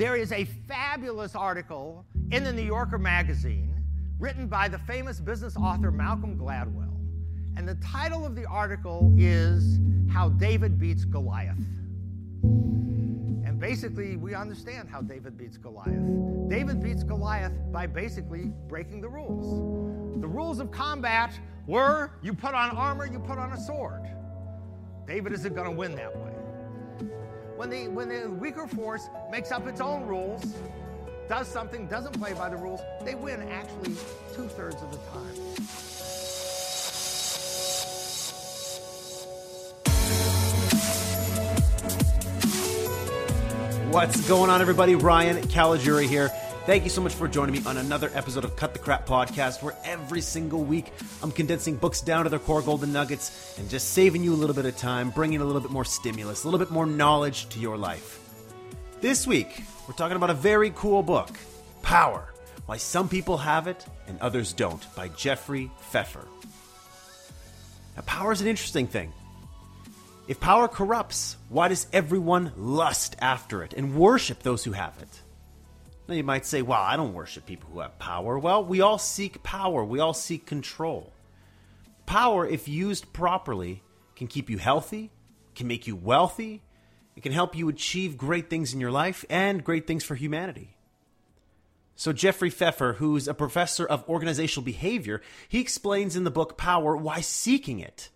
There is a fabulous article in the New Yorker magazine written by the famous business author Malcolm Gladwell. And the title of the article is How David Beats Goliath. And basically, we understand how David beats Goliath. David beats Goliath by basically breaking the rules. The rules of combat were you put on armor, you put on a sword. David isn't going to win that way. When the, when the weaker force makes up its own rules, does something, doesn't play by the rules, they win actually two thirds of the time. What's going on, everybody? Ryan Caligiuri here. Thank you so much for joining me on another episode of Cut the Crap podcast, where every single week I'm condensing books down to their core golden nuggets and just saving you a little bit of time, bringing a little bit more stimulus, a little bit more knowledge to your life. This week, we're talking about a very cool book Power Why Some People Have It and Others Don't by Jeffrey Pfeffer. Now, power is an interesting thing. If power corrupts, why does everyone lust after it and worship those who have it? Now you might say, well, I don't worship people who have power. Well, we all seek power, we all seek control. Power, if used properly, can keep you healthy, can make you wealthy, it can help you achieve great things in your life and great things for humanity. So, Jeffrey Pfeffer, who's a professor of organizational behavior, he explains in the book Power why seeking it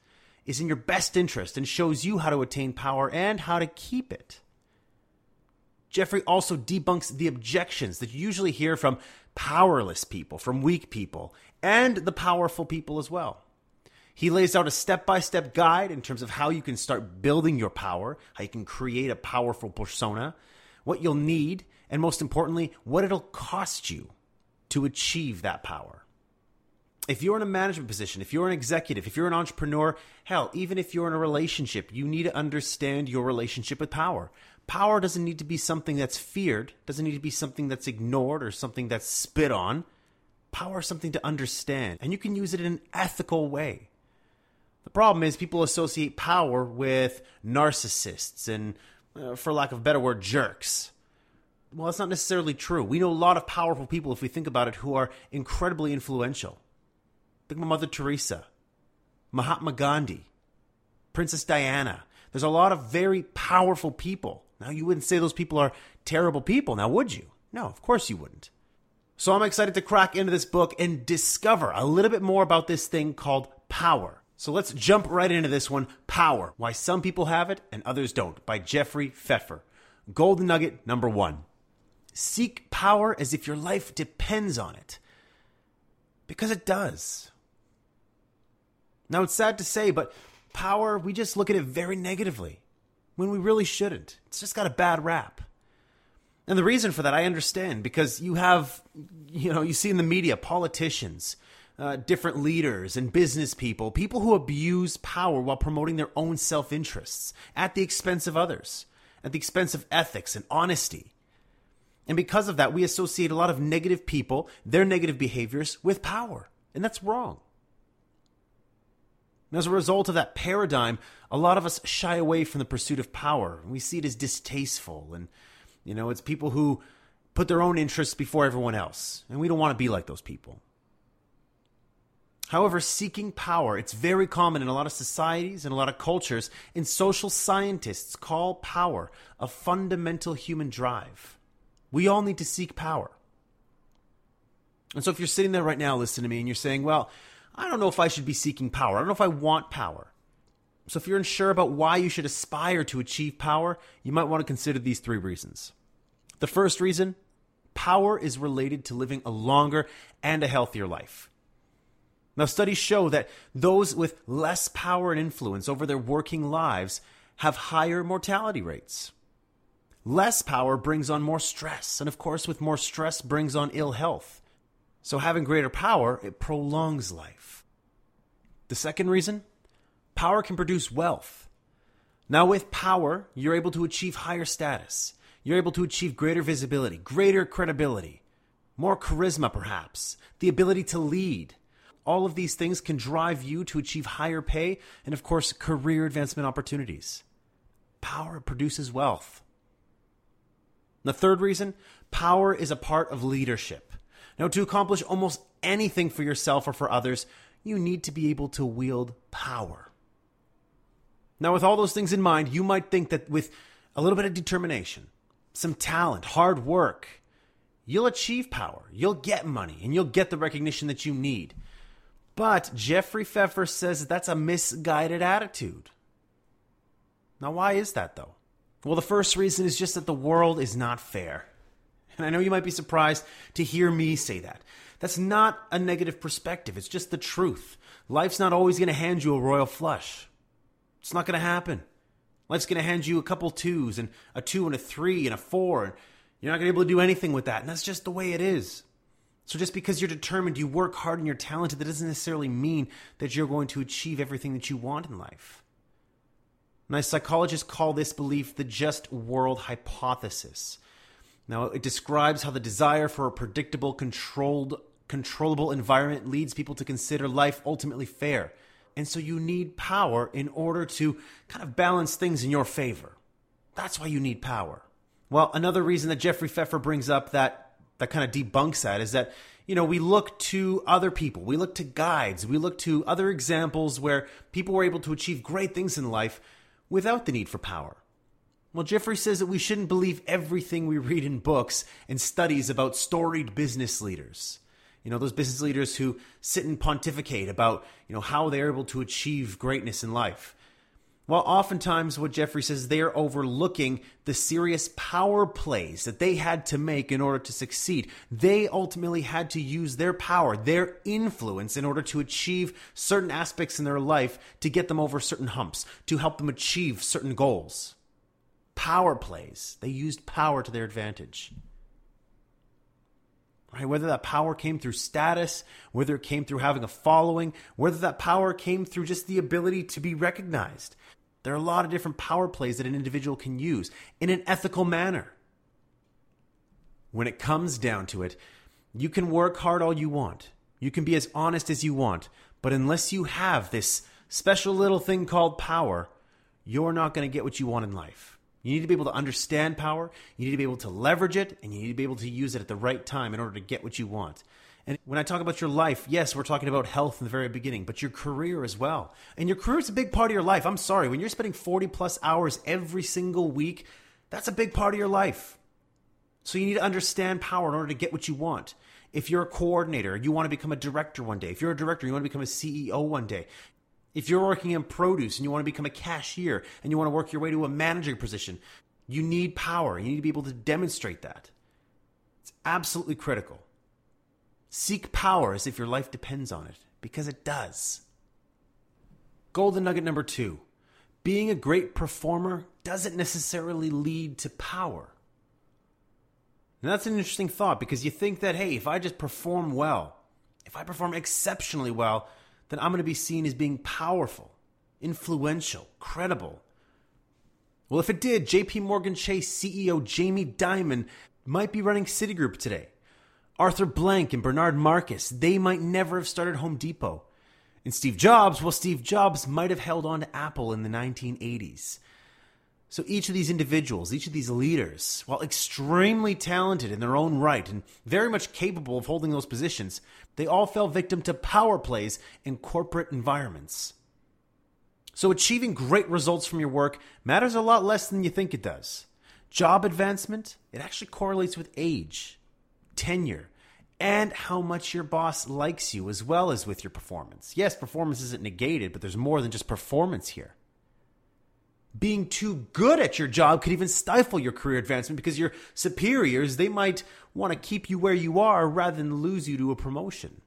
is in your best interest and shows you how to attain power and how to keep it. Jeffrey also debunks the objections that you usually hear from powerless people, from weak people, and the powerful people as well. He lays out a step by step guide in terms of how you can start building your power, how you can create a powerful persona, what you'll need, and most importantly, what it'll cost you to achieve that power. If you're in a management position, if you're an executive, if you're an entrepreneur, hell, even if you're in a relationship, you need to understand your relationship with power. Power doesn't need to be something that's feared, doesn't need to be something that's ignored or something that's spit on. Power is something to understand, and you can use it in an ethical way. The problem is people associate power with narcissists and, uh, for lack of a better word, jerks. Well, that's not necessarily true. We know a lot of powerful people, if we think about it, who are incredibly influential. Think of Mother Teresa, Mahatma Gandhi, Princess Diana. There's a lot of very powerful people now, you wouldn't say those people are terrible people, now would you? No, of course you wouldn't. So I'm excited to crack into this book and discover a little bit more about this thing called power. So let's jump right into this one Power Why Some People Have It and Others Don't by Jeffrey Pfeffer. Golden nugget number one Seek power as if your life depends on it. Because it does. Now, it's sad to say, but power, we just look at it very negatively when we really shouldn't. It's just got a bad rap. And the reason for that, I understand, because you have, you know, you see in the media politicians, uh, different leaders and business people, people who abuse power while promoting their own self interests at the expense of others, at the expense of ethics and honesty. And because of that, we associate a lot of negative people, their negative behaviors, with power. And that's wrong. And as a result of that paradigm, a lot of us shy away from the pursuit of power. We see it as distasteful. And, you know, it's people who put their own interests before everyone else. And we don't want to be like those people. However, seeking power, it's very common in a lot of societies and a lot of cultures, and social scientists call power a fundamental human drive. We all need to seek power. And so if you're sitting there right now listening to me and you're saying, well, I don't know if I should be seeking power. I don't know if I want power. So, if you're unsure about why you should aspire to achieve power, you might want to consider these three reasons. The first reason power is related to living a longer and a healthier life. Now, studies show that those with less power and influence over their working lives have higher mortality rates. Less power brings on more stress, and of course, with more stress brings on ill health. So having greater power, it prolongs life. The second reason, power can produce wealth. Now with power, you're able to achieve higher status. You're able to achieve greater visibility, greater credibility, more charisma perhaps, the ability to lead. All of these things can drive you to achieve higher pay and of course career advancement opportunities. Power produces wealth. The third reason power is a part of leadership. Now, to accomplish almost anything for yourself or for others, you need to be able to wield power. Now, with all those things in mind, you might think that with a little bit of determination, some talent, hard work, you'll achieve power, you'll get money, and you'll get the recognition that you need. But Jeffrey Pfeffer says that that's a misguided attitude. Now, why is that though? Well, the first reason is just that the world is not fair. And I know you might be surprised to hear me say that. That's not a negative perspective, it's just the truth. Life's not always going to hand you a royal flush. It's not going to happen. Life's going to hand you a couple twos and a two and a three and a four, and you're not going to be able to do anything with that. And that's just the way it is. So just because you're determined, you work hard, and you're talented, that doesn't necessarily mean that you're going to achieve everything that you want in life. Now, psychologists call this belief the just world hypothesis. Now, it describes how the desire for a predictable, controlled, controllable environment leads people to consider life ultimately fair. And so you need power in order to kind of balance things in your favor. That's why you need power. Well, another reason that Jeffrey Pfeffer brings up that that kind of debunks that is that you know we look to other people, we look to guides, we look to other examples where people were able to achieve great things in life without the need for power. Well, Jeffrey says that we shouldn't believe everything we read in books and studies about storied business leaders. You know, those business leaders who sit and pontificate about, you know, how they're able to achieve greatness in life. Well, oftentimes what Jeffrey says, they are overlooking the serious power plays that they had to make in order to succeed. They ultimately had to use their power, their influence in order to achieve certain aspects in their life to get them over certain humps, to help them achieve certain goals. Power plays. They used power to their advantage. Right? Whether that power came through status, whether it came through having a following, whether that power came through just the ability to be recognized. There are a lot of different power plays that an individual can use in an ethical manner. When it comes down to it, you can work hard all you want. You can be as honest as you want. But unless you have this special little thing called power, you're not going to get what you want in life. You need to be able to understand power, you need to be able to leverage it, and you need to be able to use it at the right time in order to get what you want. And when I talk about your life, yes, we're talking about health in the very beginning, but your career as well. And your career is a big part of your life. I'm sorry, when you're spending 40 plus hours every single week, that's a big part of your life. So you need to understand power in order to get what you want. If you're a coordinator, you want to become a director one day. If you're a director, you want to become a CEO one day. If you're working in produce and you want to become a cashier and you want to work your way to a manager position, you need power. You need to be able to demonstrate that. It's absolutely critical. Seek power as if your life depends on it, because it does. Golden nugget number two being a great performer doesn't necessarily lead to power. Now, that's an interesting thought because you think that, hey, if I just perform well, if I perform exceptionally well, then I'm going to be seen as being powerful, influential, credible. Well, if it did, JP Morgan Chase CEO Jamie Dimon might be running Citigroup today. Arthur Blank and Bernard Marcus, they might never have started Home Depot. And Steve Jobs, well, Steve Jobs might have held on to Apple in the 1980s. So each of these individuals, each of these leaders, while extremely talented in their own right and very much capable of holding those positions, they all fell victim to power plays in corporate environments. So achieving great results from your work matters a lot less than you think it does. Job advancement, it actually correlates with age, tenure, and how much your boss likes you as well as with your performance. Yes, performance isn't negated, but there's more than just performance here being too good at your job could even stifle your career advancement because your superiors they might want to keep you where you are rather than lose you to a promotion.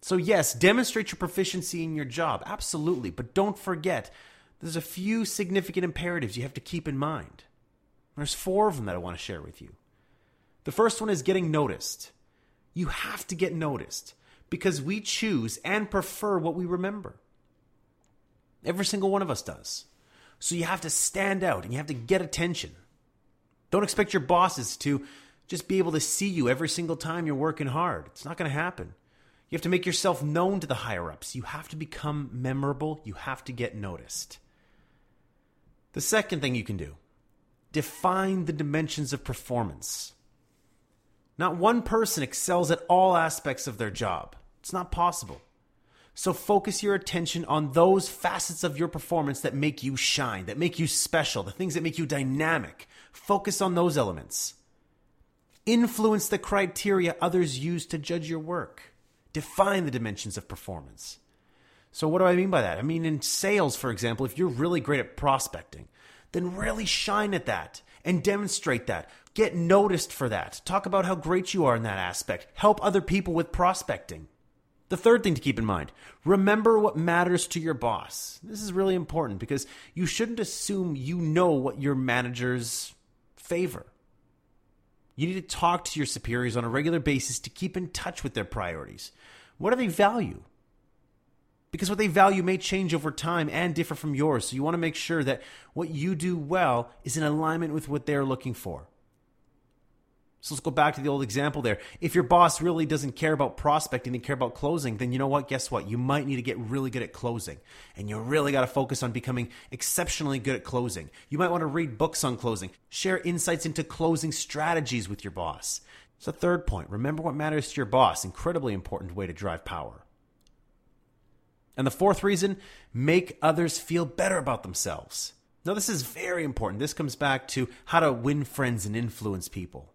So yes demonstrate your proficiency in your job absolutely but don't forget there's a few significant imperatives you have to keep in mind. There's four of them that i want to share with you. The first one is getting noticed. You have to get noticed because we choose and prefer what we remember Every single one of us does. So you have to stand out and you have to get attention. Don't expect your bosses to just be able to see you every single time you're working hard. It's not going to happen. You have to make yourself known to the higher ups. You have to become memorable. You have to get noticed. The second thing you can do define the dimensions of performance. Not one person excels at all aspects of their job. It's not possible. So focus your attention on those facets of your performance that make you shine, that make you special, the things that make you dynamic. Focus on those elements. Influence the criteria others use to judge your work. Define the dimensions of performance. So, what do I mean by that? I mean, in sales, for example, if you're really great at prospecting, then really shine at that and demonstrate that. Get noticed for that. Talk about how great you are in that aspect. Help other people with prospecting. The third thing to keep in mind remember what matters to your boss. This is really important because you shouldn't assume you know what your managers favor. You need to talk to your superiors on a regular basis to keep in touch with their priorities. What do they value? Because what they value may change over time and differ from yours. So you want to make sure that what you do well is in alignment with what they're looking for. So let's go back to the old example there. If your boss really doesn't care about prospecting and care about closing, then you know what? Guess what? You might need to get really good at closing. And you really got to focus on becoming exceptionally good at closing. You might want to read books on closing, share insights into closing strategies with your boss. So, third point remember what matters to your boss. Incredibly important way to drive power. And the fourth reason make others feel better about themselves. Now, this is very important. This comes back to how to win friends and influence people.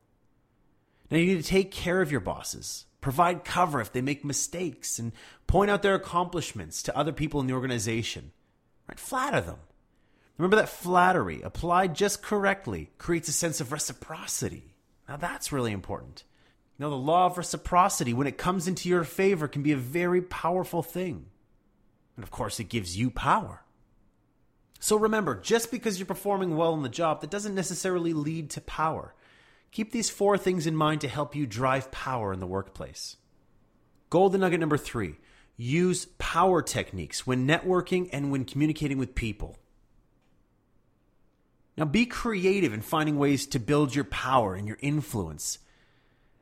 Now you need to take care of your bosses, provide cover if they make mistakes, and point out their accomplishments to other people in the organization. Right? Flatter them. Remember that flattery, applied just correctly, creates a sense of reciprocity. Now that's really important. Now, the law of reciprocity, when it comes into your favor, can be a very powerful thing. And of course, it gives you power. So remember, just because you're performing well in the job, that doesn't necessarily lead to power. Keep these four things in mind to help you drive power in the workplace. Golden nugget number three use power techniques when networking and when communicating with people. Now, be creative in finding ways to build your power and your influence.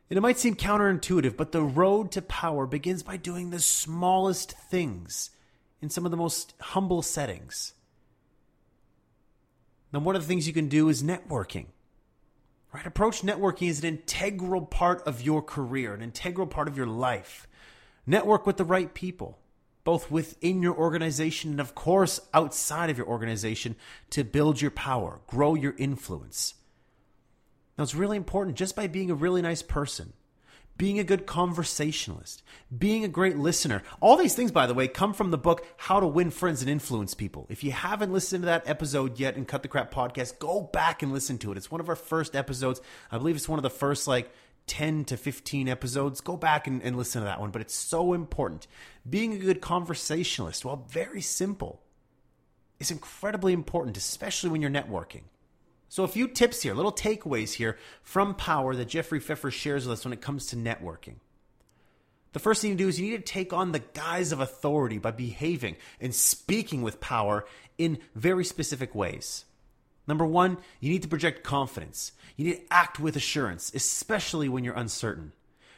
And it might seem counterintuitive, but the road to power begins by doing the smallest things in some of the most humble settings. Now, one of the things you can do is networking. Right? Approach networking is an integral part of your career, an integral part of your life. Network with the right people, both within your organization and, of course, outside of your organization to build your power, grow your influence. Now, it's really important just by being a really nice person, being a good conversationalist, being a great listener. All these things, by the way, come from the book How to Win Friends and Influence People. If you haven't listened to that episode yet in Cut the Crap podcast, go back and listen to it. It's one of our first episodes. I believe it's one of the first like 10 to 15 episodes. Go back and, and listen to that one. But it's so important. Being a good conversationalist, well, very simple, is incredibly important, especially when you're networking. So, a few tips here, little takeaways here from Power that Jeffrey Pfeffer shares with us when it comes to networking. The first thing you do is you need to take on the guise of authority by behaving and speaking with power in very specific ways. Number one, you need to project confidence. You need to act with assurance, especially when you're uncertain.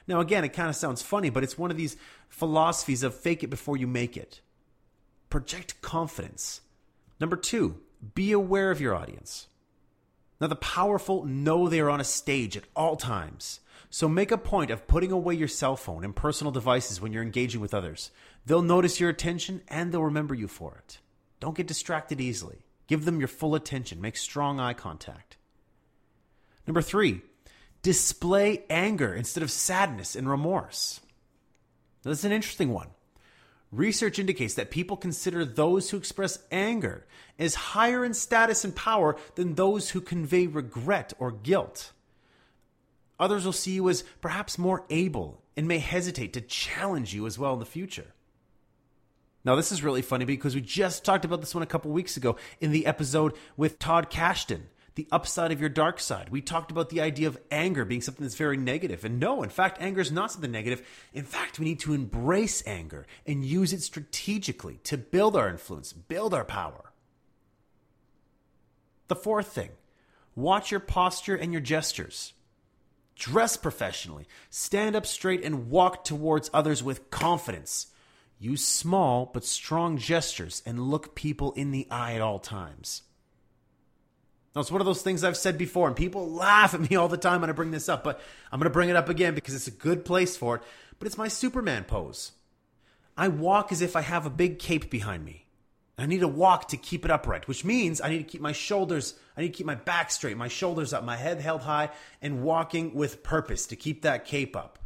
Now, again, it kind of sounds funny, but it's one of these philosophies of fake it before you make it. Project confidence. Number two, be aware of your audience. Now, the powerful know they are on a stage at all times. So make a point of putting away your cell phone and personal devices when you're engaging with others. They'll notice your attention and they'll remember you for it. Don't get distracted easily. Give them your full attention. Make strong eye contact. Number three, display anger instead of sadness and remorse. Now, this is an interesting one. Research indicates that people consider those who express anger as higher in status and power than those who convey regret or guilt. Others will see you as perhaps more able and may hesitate to challenge you as well in the future. Now, this is really funny because we just talked about this one a couple weeks ago in the episode with Todd Kashdan the upside of your dark side. We talked about the idea of anger being something that's very negative. And no, in fact, anger is not something negative. In fact, we need to embrace anger and use it strategically to build our influence, build our power. The fourth thing watch your posture and your gestures. Dress professionally, stand up straight, and walk towards others with confidence. Use small but strong gestures and look people in the eye at all times. Now, it's one of those things I've said before, and people laugh at me all the time when I bring this up, but I'm going to bring it up again because it's a good place for it. But it's my Superman pose. I walk as if I have a big cape behind me. I need to walk to keep it upright, which means I need to keep my shoulders, I need to keep my back straight, my shoulders up, my head held high, and walking with purpose to keep that cape up.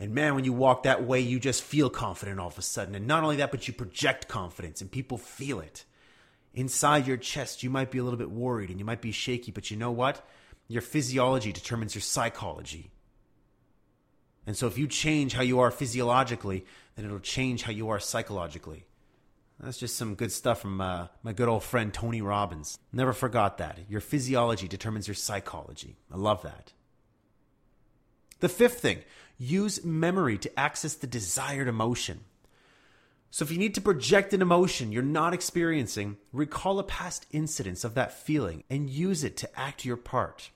And man, when you walk that way, you just feel confident all of a sudden. And not only that, but you project confidence and people feel it. Inside your chest, you might be a little bit worried and you might be shaky, but you know what? Your physiology determines your psychology. And so if you change how you are physiologically, then it'll change how you are psychologically. That's just some good stuff from uh, my good old friend Tony Robbins. Never forgot that. Your physiology determines your psychology. I love that. The fifth thing use memory to access the desired emotion. So, if you need to project an emotion you're not experiencing, recall a past incidence of that feeling and use it to act your part.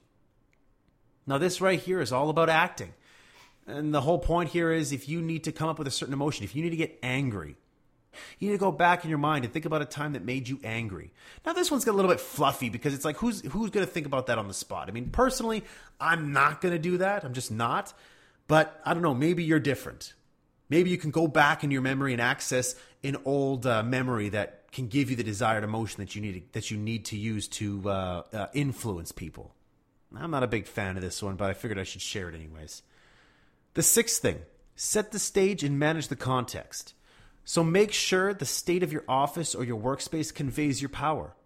Now, this right here is all about acting. And the whole point here is if you need to come up with a certain emotion, if you need to get angry, you need to go back in your mind and think about a time that made you angry. Now this one's got a little bit fluffy because it's like who's who's going to think about that on the spot? I mean, personally, I'm not going to do that. I'm just not. But I don't know, maybe you're different. Maybe you can go back in your memory and access an old uh, memory that can give you the desired emotion that you need that you need to use to uh, uh, influence people. I'm not a big fan of this one, but I figured I should share it anyways. The sixth thing: set the stage and manage the context. So make sure the state of your office or your workspace conveys your power.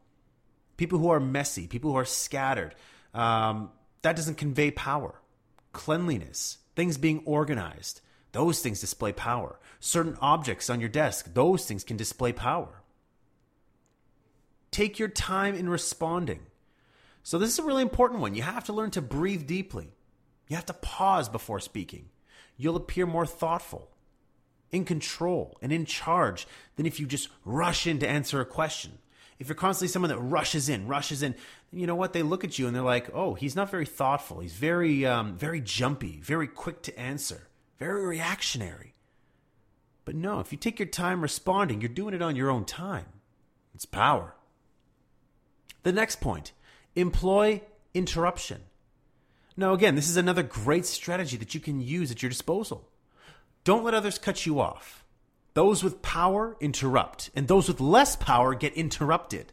People who are messy, people who are scattered, um, that doesn't convey power. Cleanliness, things being organized, those things display power. Certain objects on your desk, those things can display power. Take your time in responding. So, this is a really important one. You have to learn to breathe deeply. You have to pause before speaking. You'll appear more thoughtful, in control, and in charge than if you just rush in to answer a question. If you're constantly someone that rushes in, rushes in, you know what? They look at you and they're like, "Oh, he's not very thoughtful. He's very, um, very jumpy, very quick to answer, very reactionary." But no, if you take your time responding, you're doing it on your own time. It's power. The next point: employ interruption. Now, again, this is another great strategy that you can use at your disposal. Don't let others cut you off. Those with power interrupt, and those with less power get interrupted.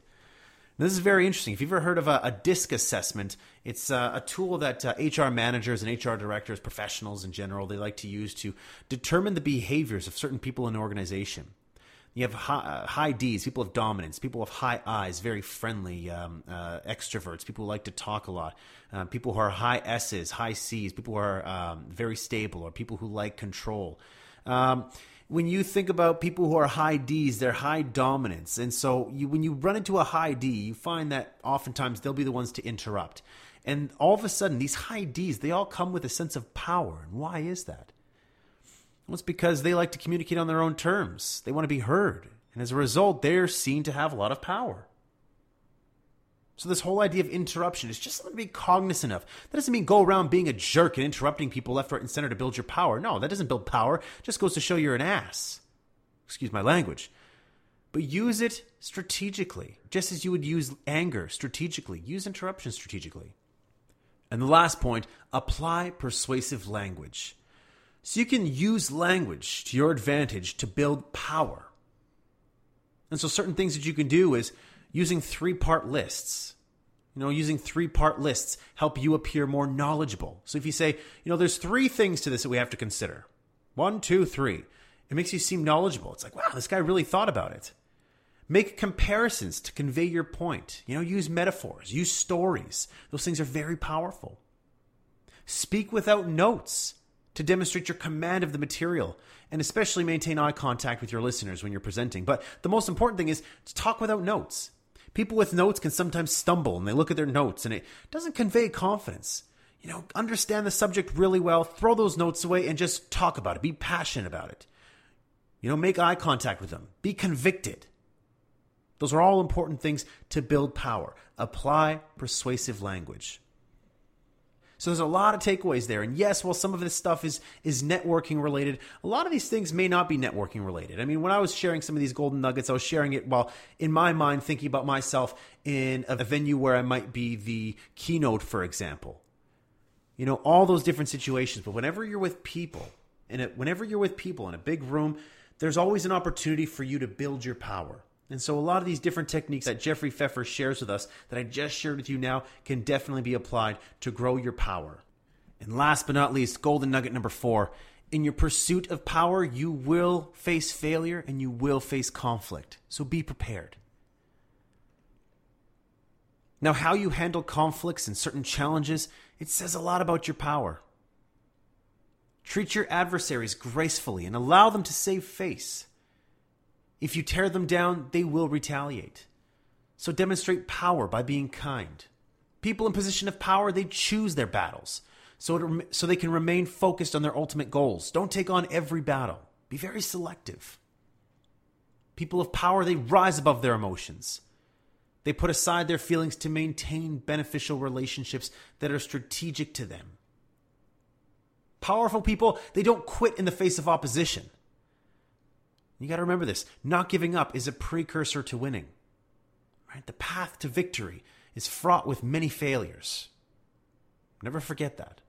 This is very interesting. If you've ever heard of a, a DISC assessment, it's uh, a tool that uh, HR managers and HR directors, professionals in general, they like to use to determine the behaviors of certain people in an organization. You have high, uh, high D's, people of dominance, people of high I's, very friendly um, uh, extroverts, people who like to talk a lot, uh, people who are high S's, high C's, people who are um, very stable, or people who like control. Um, when you think about people who are high D's, they're high dominance. And so you, when you run into a high D, you find that oftentimes they'll be the ones to interrupt. And all of a sudden, these high D's, they all come with a sense of power. And why is that? Well, it's because they like to communicate on their own terms. They want to be heard. And as a result, they're seen to have a lot of power. So this whole idea of interruption is just something to be cognizant of. That doesn't mean go around being a jerk and interrupting people left, right, and center to build your power. No, that doesn't build power. It just goes to show you're an ass. Excuse my language. But use it strategically, just as you would use anger strategically. Use interruption strategically. And the last point, apply persuasive language. So you can use language to your advantage to build power. And so certain things that you can do is using three part lists. You know, using three part lists help you appear more knowledgeable. So if you say, you know, there's three things to this that we have to consider one, two, three, it makes you seem knowledgeable. It's like, wow, this guy really thought about it. Make comparisons to convey your point. You know, use metaphors, use stories. Those things are very powerful. Speak without notes to demonstrate your command of the material and especially maintain eye contact with your listeners when you're presenting. But the most important thing is to talk without notes. People with notes can sometimes stumble and they look at their notes and it doesn't convey confidence. You know, understand the subject really well, throw those notes away and just talk about it. Be passionate about it. You know, make eye contact with them. Be convicted. Those are all important things to build power. Apply persuasive language. So there's a lot of takeaways there. And yes, while some of this stuff is is networking related, a lot of these things may not be networking related. I mean, when I was sharing some of these golden nuggets, I was sharing it while in my mind thinking about myself in a venue where I might be the keynote, for example. You know, all those different situations. But whenever you're with people, and whenever you're with people in a big room, there's always an opportunity for you to build your power. And so, a lot of these different techniques that Jeffrey Pfeffer shares with us, that I just shared with you now, can definitely be applied to grow your power. And last but not least, golden nugget number four in your pursuit of power, you will face failure and you will face conflict. So, be prepared. Now, how you handle conflicts and certain challenges, it says a lot about your power. Treat your adversaries gracefully and allow them to save face. If you tear them down, they will retaliate. So demonstrate power by being kind. People in position of power, they choose their battles so, it, so they can remain focused on their ultimate goals. Don't take on every battle. Be very selective. People of power, they rise above their emotions. They put aside their feelings to maintain beneficial relationships that are strategic to them. Powerful people, they don't quit in the face of opposition. You got to remember this not giving up is a precursor to winning. Right? The path to victory is fraught with many failures. Never forget that.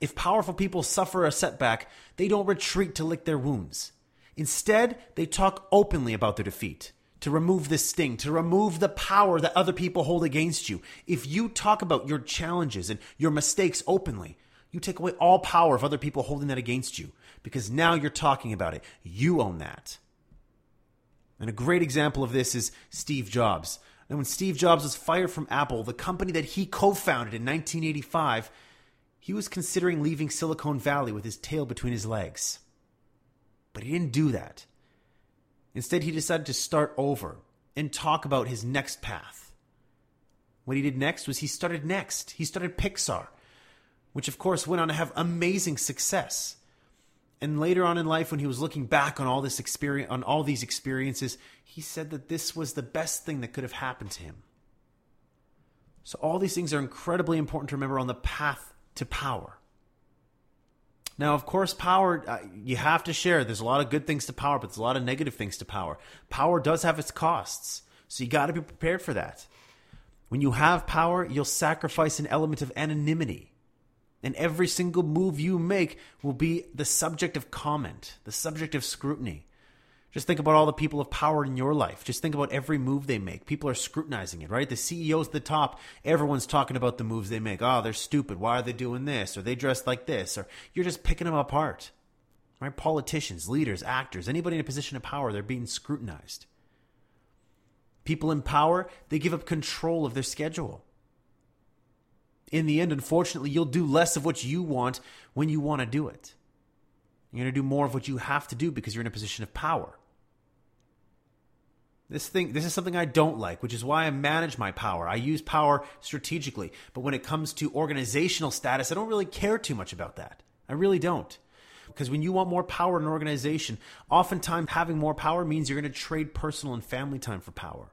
If powerful people suffer a setback, they don't retreat to lick their wounds. Instead, they talk openly about their defeat to remove the sting, to remove the power that other people hold against you. If you talk about your challenges and your mistakes openly, you take away all power of other people holding that against you because now you're talking about it. You own that. And a great example of this is Steve Jobs. And when Steve Jobs was fired from Apple, the company that he co founded in 1985, he was considering leaving Silicon Valley with his tail between his legs. But he didn't do that. Instead, he decided to start over and talk about his next path. What he did next was he started Next. He started Pixar, which of course went on to have amazing success. And later on in life, when he was looking back on all this experience, on all these experiences, he said that this was the best thing that could have happened to him. So all these things are incredibly important to remember on the path to power. Now, of course, power, uh, you have to share. There's a lot of good things to power, but there's a lot of negative things to power. Power does have its costs. So you got to be prepared for that. When you have power, you'll sacrifice an element of anonymity and every single move you make will be the subject of comment, the subject of scrutiny. Just think about all the people of power in your life. Just think about every move they make. People are scrutinizing it, right? The CEOs at the top, everyone's talking about the moves they make. Oh, they're stupid. Why are they doing this? Or they dress like this? Or you're just picking them apart. Right? Politicians, leaders, actors, anybody in a position of power, they're being scrutinized. People in power, they give up control of their schedule in the end, unfortunately, you'll do less of what you want when you want to do it. You're going to do more of what you have to do because you're in a position of power. This thing, this is something I don't like, which is why I manage my power. I use power strategically. But when it comes to organizational status, I don't really care too much about that. I really don't. Because when you want more power in an organization, oftentimes having more power means you're going to trade personal and family time for power.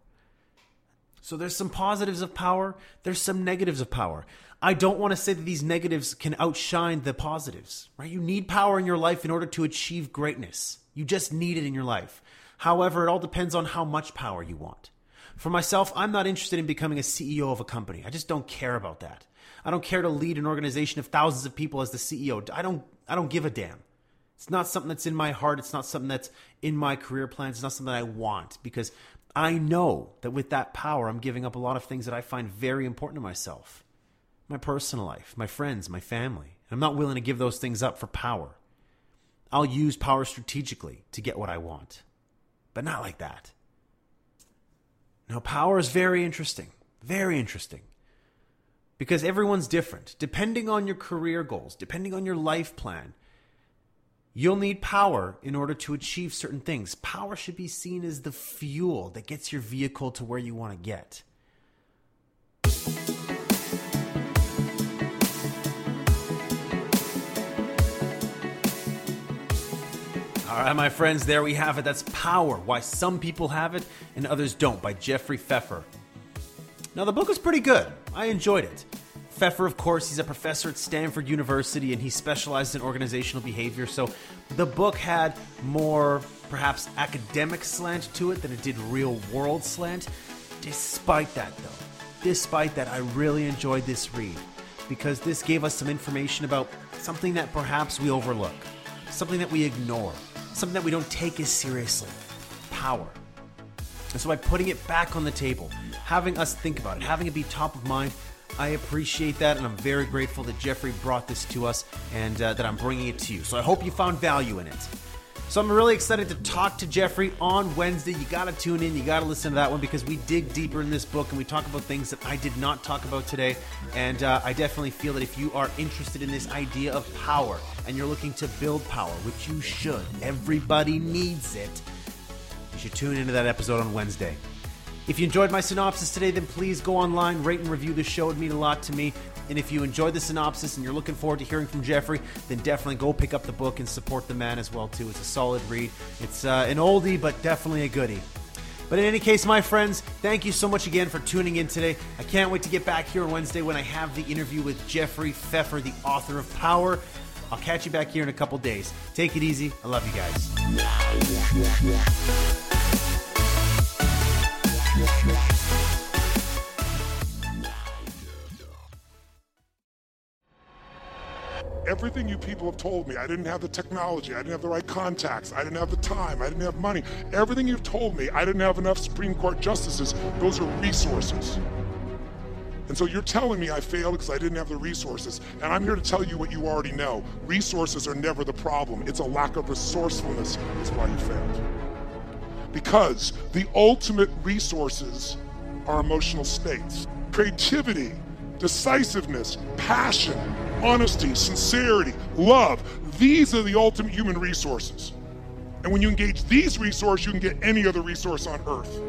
So there's some positives of power, there's some negatives of power. I don't want to say that these negatives can outshine the positives, right? You need power in your life in order to achieve greatness. You just need it in your life. However, it all depends on how much power you want. For myself, I'm not interested in becoming a CEO of a company. I just don't care about that. I don't care to lead an organization of thousands of people as the CEO. I don't I don't give a damn. It's not something that's in my heart. It's not something that's in my career plans. It's not something that I want because I know that with that power, I'm giving up a lot of things that I find very important to myself my personal life, my friends, my family. I'm not willing to give those things up for power. I'll use power strategically to get what I want, but not like that. Now, power is very interesting, very interesting. Because everyone's different. Depending on your career goals, depending on your life plan, you'll need power in order to achieve certain things. Power should be seen as the fuel that gets your vehicle to where you want to get. All right, my friends, there we have it. That's Power Why Some People Have It and Others Don't by Jeffrey Pfeffer. Now, the book was pretty good. I enjoyed it. Pfeffer, of course, he's a professor at Stanford University and he specialized in organizational behavior. So the book had more, perhaps, academic slant to it than it did real world slant. Despite that, though, despite that, I really enjoyed this read because this gave us some information about something that perhaps we overlook, something that we ignore, something that we don't take as seriously power. And so by putting it back on the table, having us think about it, having it be top of mind, I appreciate that, and I'm very grateful that Jeffrey brought this to us and uh, that I'm bringing it to you. So I hope you found value in it. So I'm really excited to talk to Jeffrey on Wednesday. You got to tune in, you got to listen to that one because we dig deeper in this book and we talk about things that I did not talk about today. And uh, I definitely feel that if you are interested in this idea of power and you're looking to build power, which you should, everybody needs it, you should tune into that episode on Wednesday. If you enjoyed my synopsis today, then please go online, rate and review the show. It would mean a lot to me. And if you enjoyed the synopsis and you're looking forward to hearing from Jeffrey, then definitely go pick up the book and support the man as well too. It's a solid read. It's uh, an oldie, but definitely a goodie. But in any case, my friends, thank you so much again for tuning in today. I can't wait to get back here on Wednesday when I have the interview with Jeffrey Pfeffer, the author of Power. I'll catch you back here in a couple days. Take it easy. I love you guys. Everything you people have told me, I didn't have the technology, I didn't have the right contacts, I didn't have the time, I didn't have money. Everything you've told me, I didn't have enough Supreme Court justices. Those are resources. And so you're telling me I failed because I didn't have the resources. And I'm here to tell you what you already know. Resources are never the problem. It's a lack of resourcefulness is why you failed. Because the ultimate resources are emotional states. Creativity, decisiveness, passion, honesty, sincerity, love. These are the ultimate human resources. And when you engage these resources, you can get any other resource on earth.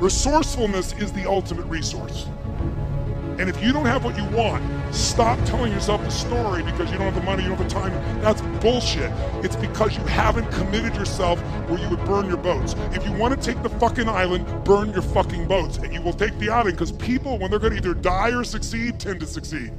Resourcefulness is the ultimate resource. And if you don't have what you want, stop telling yourself the story because you don't have the money, you don't have the time. That's bullshit. It's because you haven't committed yourself where you would burn your boats. If you want to take the fucking island, burn your fucking boats. And you will take the island because people, when they're going to either die or succeed, tend to succeed.